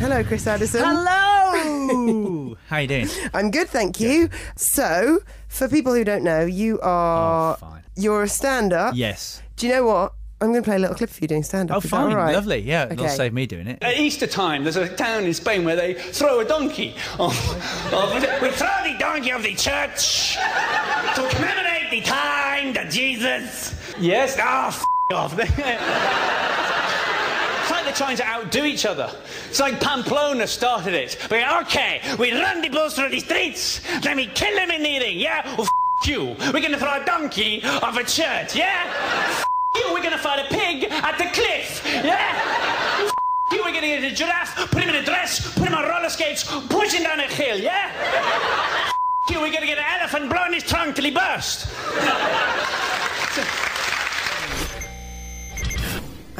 Hello, Chris Addison. Hello. How you doing? I'm good, thank you. So, for people who don't know, you are Oh, fine. you're a stand-up. Yes. Do you know what? I'm going to play a little clip for you doing stand-up. Oh, fine. all right? Lovely. Yeah, it'll save me doing it. At Easter time, there's a town in Spain where they throw a donkey. off- off- we throw the donkey off the church to commemorate the time that Jesus. Yes, ah, f- off. they're trying to outdo each other. It's like Pamplona started it. We okay, we run the bulls through the streets, then we kill them in the ring. Yeah, well, f- you. We're gonna throw a donkey off a church. Yeah. F- you. We're gonna fight a pig at the cliff. Yeah. You were gonna get a giraffe, put him in a dress, put him on roller skates, push him down a hill, yeah? You were gonna get an elephant, blow in his trunk till he burst.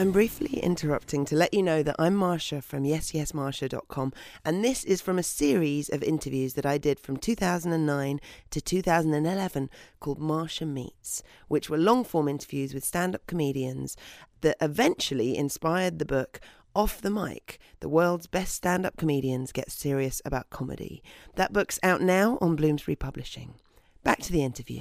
I'm briefly interrupting to let you know that I'm Marsha from yesyesmarsha.com and this is from a series of interviews that I did from 2009 to 2011 called Marsha Meets, which were long form interviews with stand up comedians that eventually inspired the book Off the Mic, the world's best stand up comedians get serious about comedy. That book's out now on Bloomsbury Publishing. Back to the interview.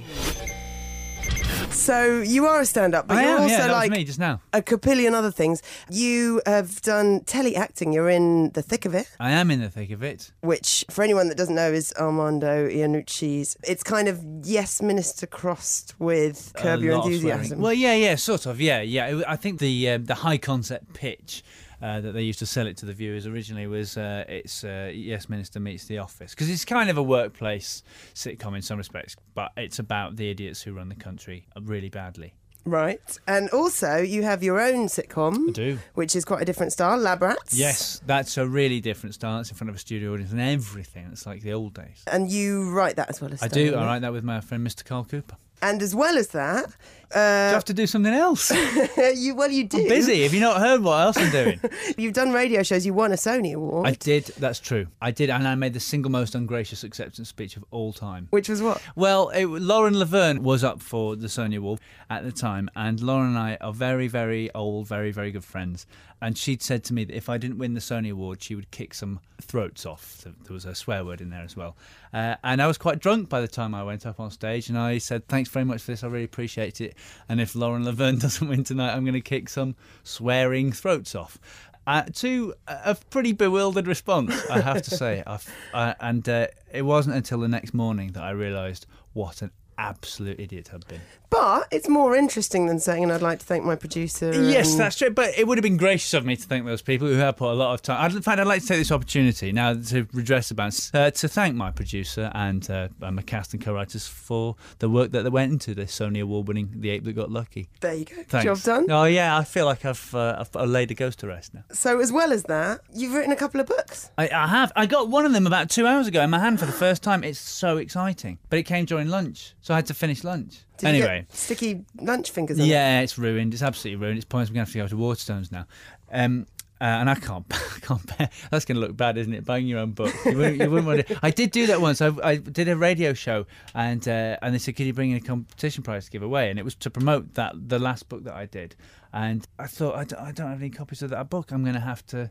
So you are a stand-up, but I you're am, also yeah, that like was me just now. a capillion other things. You have done tele acting. You're in the thick of it, I am in the thick of it. which, for anyone that doesn't know, is Armando Iannucci's. It's kind of Yes Minister crossed with Curb A Your lot of Enthusiasm. Well, yeah, yeah, sort of, yeah, yeah. I think the uh, the high concept pitch. Uh, that they used to sell it to the viewers originally was uh, it's uh, Yes Minister meets The Office because it's kind of a workplace sitcom in some respects, but it's about the idiots who run the country really badly. right. And also, you have your own sitcom, I do. which is quite a different style, Lab Rats. Yes, that's a really different style. It's in front of a studio audience and everything. It's like the old days. And you write that as well as I do. I write that with my friend Mr. Carl Cooper. And as well as that, Do I have to do something else? you well, you do. Busy. Have you not heard what else I'm doing? You've done radio shows. You won a Sony Award, I did. That's true. I did, and I made the single most ungracious acceptance speech of all time. which was what? Well, it, Lauren Laverne was up for the Sony Award at the time, and Lauren and I are very, very old, very, very good friends. And she'd said to me that if I didn't win the Sony Award, she would kick some throats off. There there was a swear word in there as well. Uh, and I was quite drunk by the time I went up on stage, and I said, "Thanks very much for this. I really appreciate it. And if Lauren Laverne doesn't win tonight, I'm going to kick some swearing throats off." Uh, to a pretty bewildered response, I have to say. I've, uh, and uh, it wasn't until the next morning that I realised what an absolute idiot I'd been. But it's more interesting than saying, and I'd like to thank my producer. Yes, and- that's true. But it would have been gracious of me to thank those people who have put a lot of time. In fact, I'd like to take this opportunity now to redress the balance, uh, to thank my producer and uh, my cast and co-writers for the work that they went into this Sony Award-winning The Ape That Got Lucky. There you go. Thanks. Job done. Oh yeah, I feel like I've uh, I've, I've laid a ghost to rest now. So, as well as that, you've written a couple of books. I, I have. I got one of them about two hours ago in my hand for the first time. It's so exciting. But it came during lunch, so I had to finish lunch. Did you anyway, sticky lunch fingers. On it? yeah, it's ruined. It's absolutely ruined. It's pointless. We're going to have to go to Waterstones now. Um, uh, and I can't, I can't bear. That's going to look bad, isn't it? Buying your own book. You wouldn't, you wouldn't want to. I did do that once. I, I did a radio show, and uh, and they said, "Could you bring in a competition prize to give away?" And it was to promote that the last book that I did. And I thought, I don't, I don't have any copies of that book. I'm going to have to.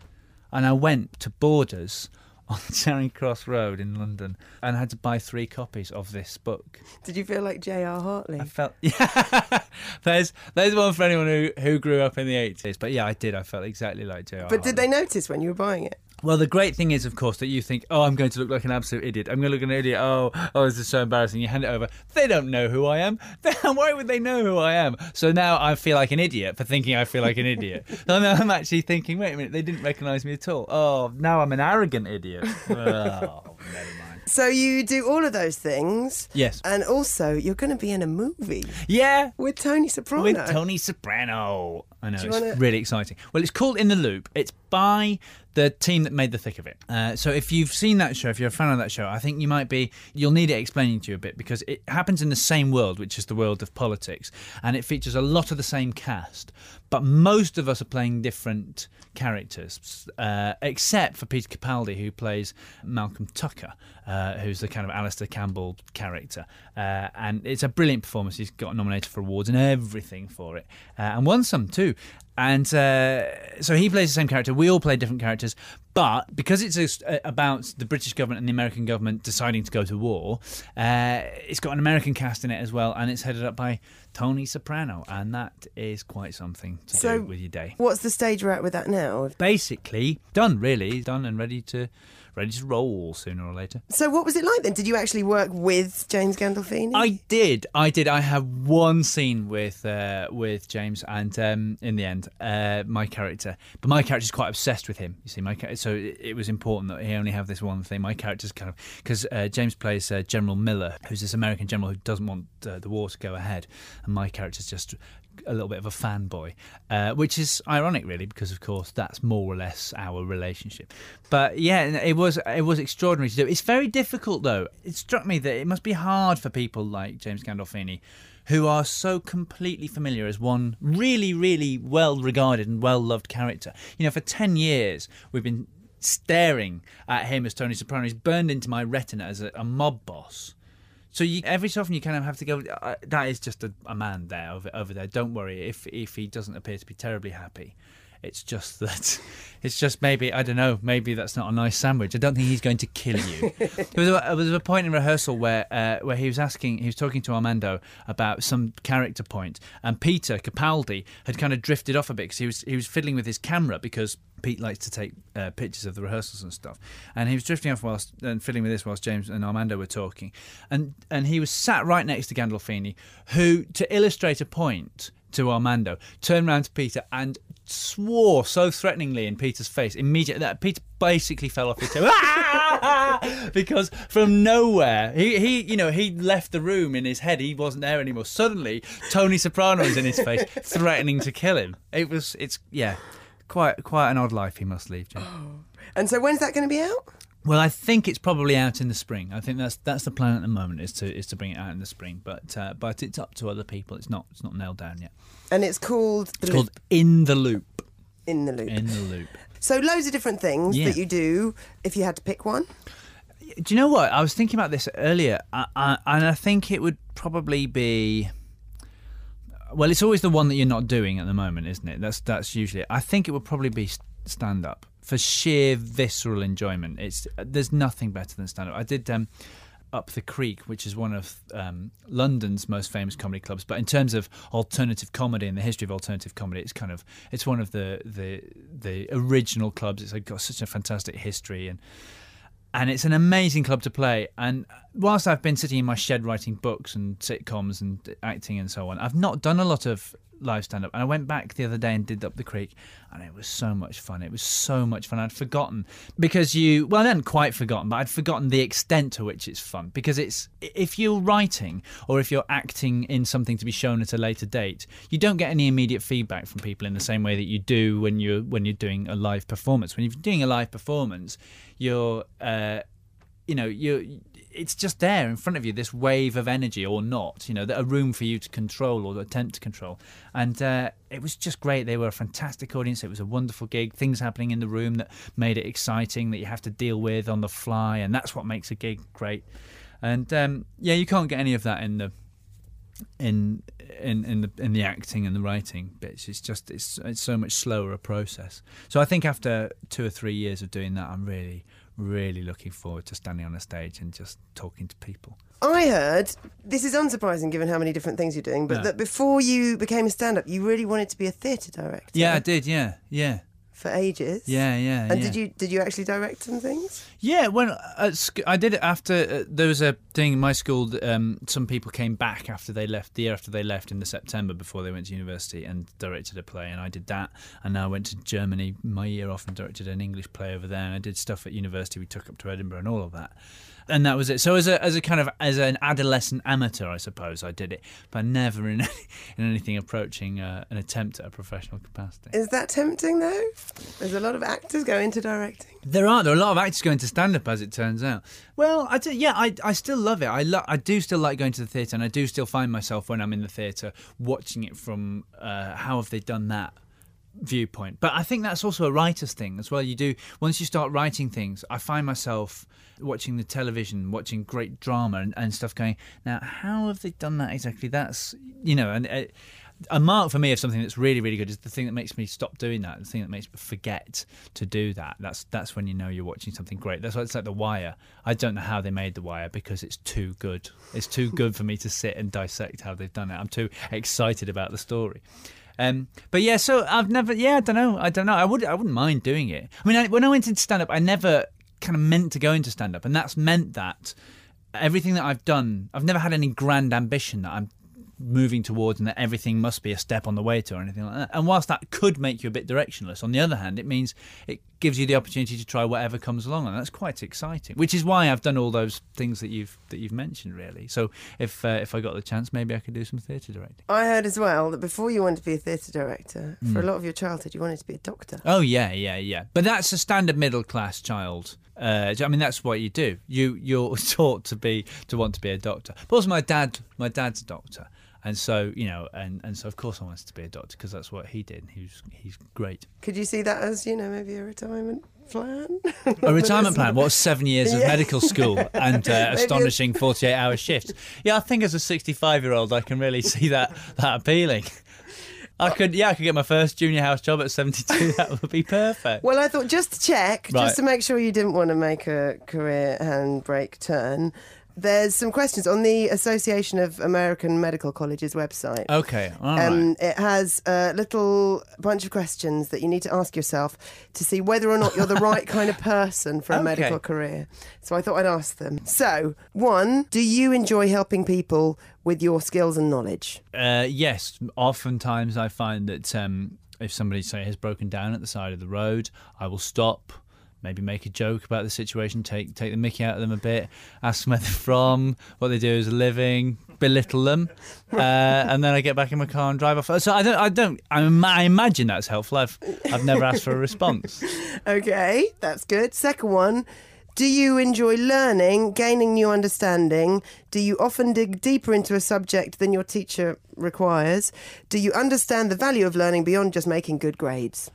And I went to Borders on Charing Cross Road in London, and I had to buy three copies of this book. Did you feel like J.R. Hartley? I felt yeah. there's there's one for anyone who who grew up in the eighties. But yeah, I did. I felt exactly like J.R. but did they notice when you were buying it? Well, the great thing is, of course, that you think, oh, I'm going to look like an absolute idiot. I'm going to look like an idiot. Oh, oh, this is so embarrassing. You hand it over. They don't know who I am. Why would they know who I am? So now I feel like an idiot for thinking I feel like an idiot. so now I'm actually thinking, wait a minute, they didn't recognise me at all. Oh, now I'm an arrogant idiot. Oh, never mind. So you do all of those things, Yes. and also you're going to be in a movie Yeah. with Tony Soprano. with Tony Soprano. I know it's wanna- really exciting. Well, it's called In the Loop. It's by the team that made the thick of it. Uh, so if you've seen that show, if you're a fan of that show, I think you might be. You'll need it explaining to you a bit because it happens in the same world, which is the world of politics, and it features a lot of the same cast. But most of us are playing different characters, uh, except for Peter Capaldi, who plays Malcolm Tucker, uh, who's the kind of Alastair Campbell character. Uh, and it's a brilliant performance. He's got nominated for awards and everything for it, uh, and won some too. And uh, so he plays the same character. We all play different characters, But because it's a, about the British government and the American government deciding to go to war, uh, it's got an American cast in it as well, and it's headed up by Tony Soprano, and that is quite something to So- do with your day. What's the stage we're at with that now? Basically, done really, done and ready to ready to roll sooner or later. So what was it like then? Did you actually work with James Gandolfini? I did, I did. I had one scene with uh, with James, and um, in the end, uh, my character, but my character's quite obsessed with him. You see, my so it, it was important that he only have this one thing. My character's kind of because uh, James plays uh, General Miller, who's this American general who doesn't want uh, the war to go ahead, and my character's just a little bit of a fanboy, uh, which is ironic, really, because of course that's more or less our relationship. But yeah, it was it was extraordinary to do. It's very difficult though. It struck me that it must be hard for people like James Gandolfini, who are so completely familiar as one really, really well regarded and well loved character. You know, for ten years we've been staring at him as Tony Soprano. He's burned into my retina as a, a mob boss. So you, every so often you kind of have to go. That is just a, a man there over, over there. Don't worry if if he doesn't appear to be terribly happy. It's just that it's just maybe I don't know. Maybe that's not a nice sandwich. I don't think he's going to kill you. there, was a, there was a point in rehearsal where uh, where he was asking, he was talking to Armando about some character point, and Peter Capaldi had kind of drifted off a bit because he was he was fiddling with his camera because Pete likes to take uh, pictures of the rehearsals and stuff, and he was drifting off whilst and fiddling with this whilst James and Armando were talking, and and he was sat right next to Gandolfini, who, to illustrate a point to Armando, turned round to Peter and swore so threateningly in Peter's face immediately that Peter basically fell off his chair because from nowhere he, he you know he left the room in his head he wasn't there anymore suddenly Tony Soprano is in his face threatening to kill him it was it's yeah quite quite an odd life he must lead James. and so when's that going to be out? Well, I think it's probably out in the spring. I think that's that's the plan at the moment is to is to bring it out in the spring. But uh, but it's up to other people. It's not it's not nailed down yet. And it's called It's called In the Loop. In the Loop. In the Loop. So loads of different things Yeah. that you do. If you had to pick one, Do you know what? I was thinking about this earlier, I, I, and I think it would probably be. Well, it's always the one that you're not doing at the moment, isn't it? That's that's usually. I think it would probably be stand up for sheer visceral enjoyment. It's there's nothing better than stand up. I did um, up the creek, which is one of um, London's most famous comedy clubs. But in terms of alternative comedy and the history of alternative comedy, it's kind of it's one of the the the original clubs. It's got such a fantastic history and and it's an amazing club to play. And whilst I've been sitting in my shed writing books and sitcoms and acting and so on, I've not done a lot of live stand up. And I went back the other day and did Up the Creek, and it was so much fun. It was so much fun. I'd forgotten because you, well, I hadn't quite forgotten, but I'd forgotten the extent to which it's fun. Because it's, if you're writing or if you're acting in something to be shown at a later date, you don't get any immediate feedback from people in the same way that you do when you're when you're doing a live performance. When you're doing a live performance, you're uh, you know you it's just there in front of you this wave of energy or not you know a room for you to control or attempt to control. And uh, it was just great. They were a fantastic audience. It was a wonderful gig. Things happening in the room that made it exciting that you have to deal with on the fly and that's what makes a gig great. And um, yeah you can't get any of that in the in in in the in the acting and the writing bits. It's just it's it's so much slower a process. So I think after two or three years of doing that, I'm really really looking forward to standing on a stage and just talking to people. I heard this is unsurprising given how many different things you're doing, but that before you became a stand-up, you really wanted to be a theatre director. Yeah, I did. Yeah, yeah, For ages. yeah, yeah. And yeah. did you did you actually direct some things? Yeah, when at sc- I did it after uh, there was a thing in my school. Um, some people came back after they left the year after they left in the September before they went to university and directed a play, and I did that. And now I went to Germany my year off and directed an English play over there. And I did stuff at university. We took up to Edinburgh and all of that. And that was it. So as a as a kind of as an adolescent amateur, I suppose I did it, but never in in anything approaching uh, an attempt at a professional capacity. Is that tempting though? There's a lot of actors go into directing. There are there are a lot of actors going to stand up as it turns out. Well, I do, yeah, I, I still love it. I lo- I do still like going to the theatre, and I do still find myself when I'm in the theatre watching it from uh, how have they done that viewpoint. But I think that's also a writer's thing as well. You do once you start writing things, I find myself watching the television, watching great drama and, and stuff, going now how have they done that exactly? That's you know, and. Uh, a mark for me of something that's really, really good is the thing that makes me stop doing that. The thing that makes me forget to do that. That's that's when you know you're watching something great. That's why it's like The Wire. I don't know how they made The Wire because it's too good. It's too good for me to sit and dissect how they've done it. I'm too excited about the story. Um, but yeah, so I've never. Yeah, I don't know. I don't know. I would. I wouldn't mind doing it. I mean, I, when I went into stand up, I never kind of meant to go into stand up, and that's meant that everything that I've done, I've never had any grand ambition that I'm moving towards and that everything must be a step on the way to or anything like that. And whilst that could make you a bit directionless, on the other hand, it means it gives you the opportunity to try whatever comes along, and that's quite exciting. Which is why I've done all those things that you've that you've mentioned, really. So if uh, if I got the chance, maybe I could do some theatre directing. I heard as well that before you wanted to be a theatre director, for a lot of your childhood, you wanted to be a doctor. Oh yeah, yeah, yeah. But that's a standard middle class child. Uh, I mean, that's what you do. You you're taught to be to want to be a doctor. But also, my dad, my dad's a doctor, and so you know, and, and so of course I wanted to be a doctor because that's what he did. He was he's great. Could you see that as, you know, maybe a retirement plan? A retirement plan. What seven years of Yeah. medical school and uh, astonishing forty-eight hour shifts. Yeah, I think as a sixty-five-year-old, I can really see that that appealing. I could, yeah, I could get my first junior house job at seventy-two. That would be perfect. Well, I thought just to check, Right. just to make sure you didn't want to make a career handbrake turn, there's some questions on the Association of American Medical Colleges website. Okay, all right. Um, it has a little bunch of questions that you need to ask yourself to see whether or not you're the right kind of person for a Okay. medical career. So I thought I'd ask them. So, one, do you enjoy helping people with your skills and knowledge? Uh, yes, oftentimes I find that um, if somebody say has broken down at the side of the road, I will stop, maybe make a joke about the situation, take take the Mickey out of them a bit, ask them where they're from, what they do as a living, belittle them, uh, and then I get back in my car and drive off. So I don't, I don't, I, I imagine that's helpful. I've I've never asked for a response. Okay, that's good. Second one, do you enjoy learning, gaining new understanding? Do you often dig deeper into a subject than your teacher requires? Do you understand the value of learning beyond just making good grades?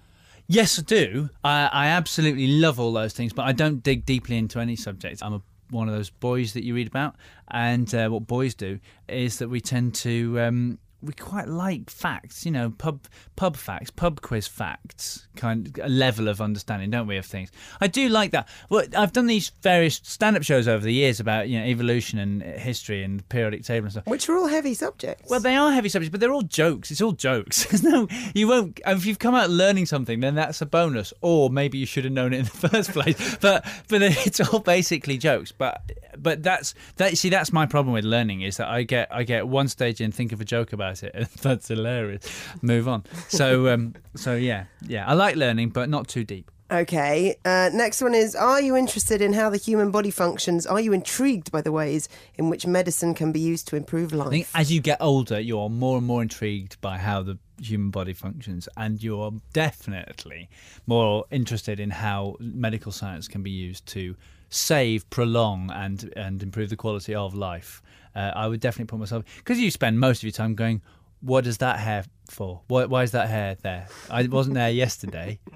Yes, I do. I, I absolutely love all those things, but I don't dig deeply into any subject. I'm a, one of those boys that you read about, and uh, what boys do is that we tend to. Um, we quite like facts, you know, pub pub facts, pub quiz facts, kind of a level of understanding, don't we, of things? I do like that. Well, I've done these various stand-up shows over the years about you know evolution and history and periodic table and stuff. Which are all heavy subjects. Well, they are heavy subjects, but they're all jokes. It's all jokes. There's no, you won't. If you've come out learning something, then that's a bonus. Or maybe you should have known it in the first place. But but it's all basically jokes. But but that's that. See, that's my problem with learning is that I get I get one stage and think of a joke about it, and that's hilarious. Move on. So um so yeah yeah I like learning, but not too deep. Okay. Uh, next one is Are you interested in how the human body functions? Are you intrigued by the ways in which medicine can be used to improve life? I think as you get older, you're more and more intrigued by how the human body functions, and you're definitely more interested in how medical science can be used to save, prolong, and and improve the quality of life. Uh, I would definitely put myself because you spend most of your time going, "What is that hair for? Why, why is that hair there? I wasn't there yesterday."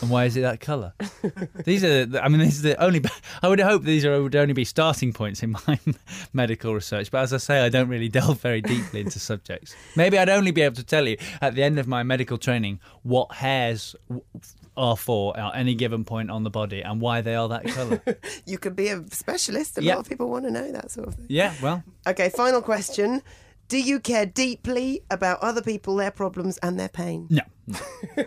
And why is it that colour? These are, the, I mean, these are the only. I would hope these are, would only be starting points in my medical research. But as I say, I don't really delve very deeply into subjects. Maybe I'd only be able to tell you at the end of my medical training what hairs are for at any given point on the body and why they are that colour. you could be a specialist. A Yeah. lot of people want to know that sort of thing. yeah, well, Okay, final question. Do you care deeply about other people, their problems, and their pain? no, no.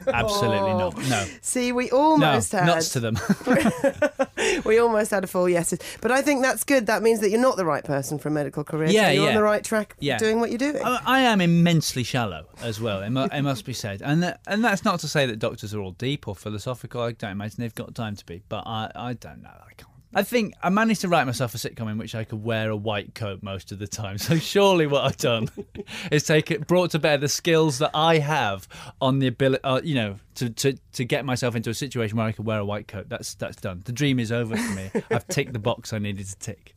absolutely not. Oh. No, See, we no, almost had nuts to them. we almost had a full yeses, but I think that's good. That means that you're not the right person for a medical career. Yeah, so you're on the right track, Yeah. doing what you're doing. I, I am immensely shallow as well. It, mu- it must be said, and that, and that's not to say that doctors are all deep or philosophical. I don't imagine they've got time to be, but I, I don't know. I can't. I think I managed to write myself a sitcom in which I could wear a white coat most of the time. So surely what I've done is take it, brought to bear the skills that I have on the ability, uh, you know, to, to, to get myself into a situation where I could wear a white coat. That's that's done. The dream is over for me. I've ticked the box I needed to tick.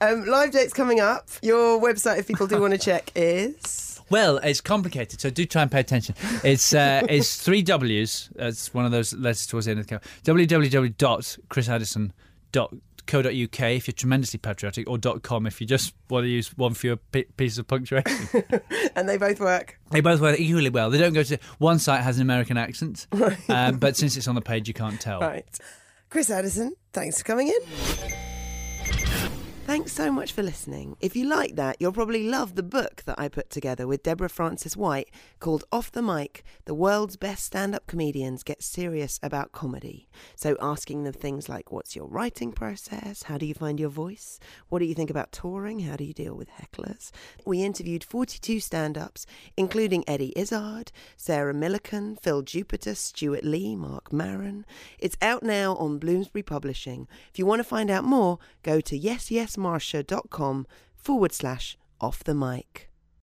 Um, live dates coming up. Your website, if people do want to check, is. Well, it's complicated, so do try and pay attention. It's uh, it's three W's. It's one of those letters towards the end of the www.chrisaddison.com .co.uk if you're tremendously patriotic, or .com if you just want to use one fewer p- pieces of punctuation. and they both work. they both work equally well. They don't go to one site has an American accent, um, but since it's on the page, you can't tell. Right. Chris Addison, thanks for coming in. Thanks so much for listening. If you like that, you'll probably love the book that I put together with Deborah Frances-White called Off the Mic The World's Best Stand Up Comedians Get Serious About Comedy. So, asking them things like what's your writing process? How do you find your voice? What do you think about touring? How do you deal with hecklers? We interviewed 42 stand ups, including Eddie Izzard, Sarah Millican, Phil Jupitus, Stewart Lee, Marc Maron. It's out now on Bloomsbury Publishing. If you want to find out more, go to yesyesmarsha.com forward slash off the mic.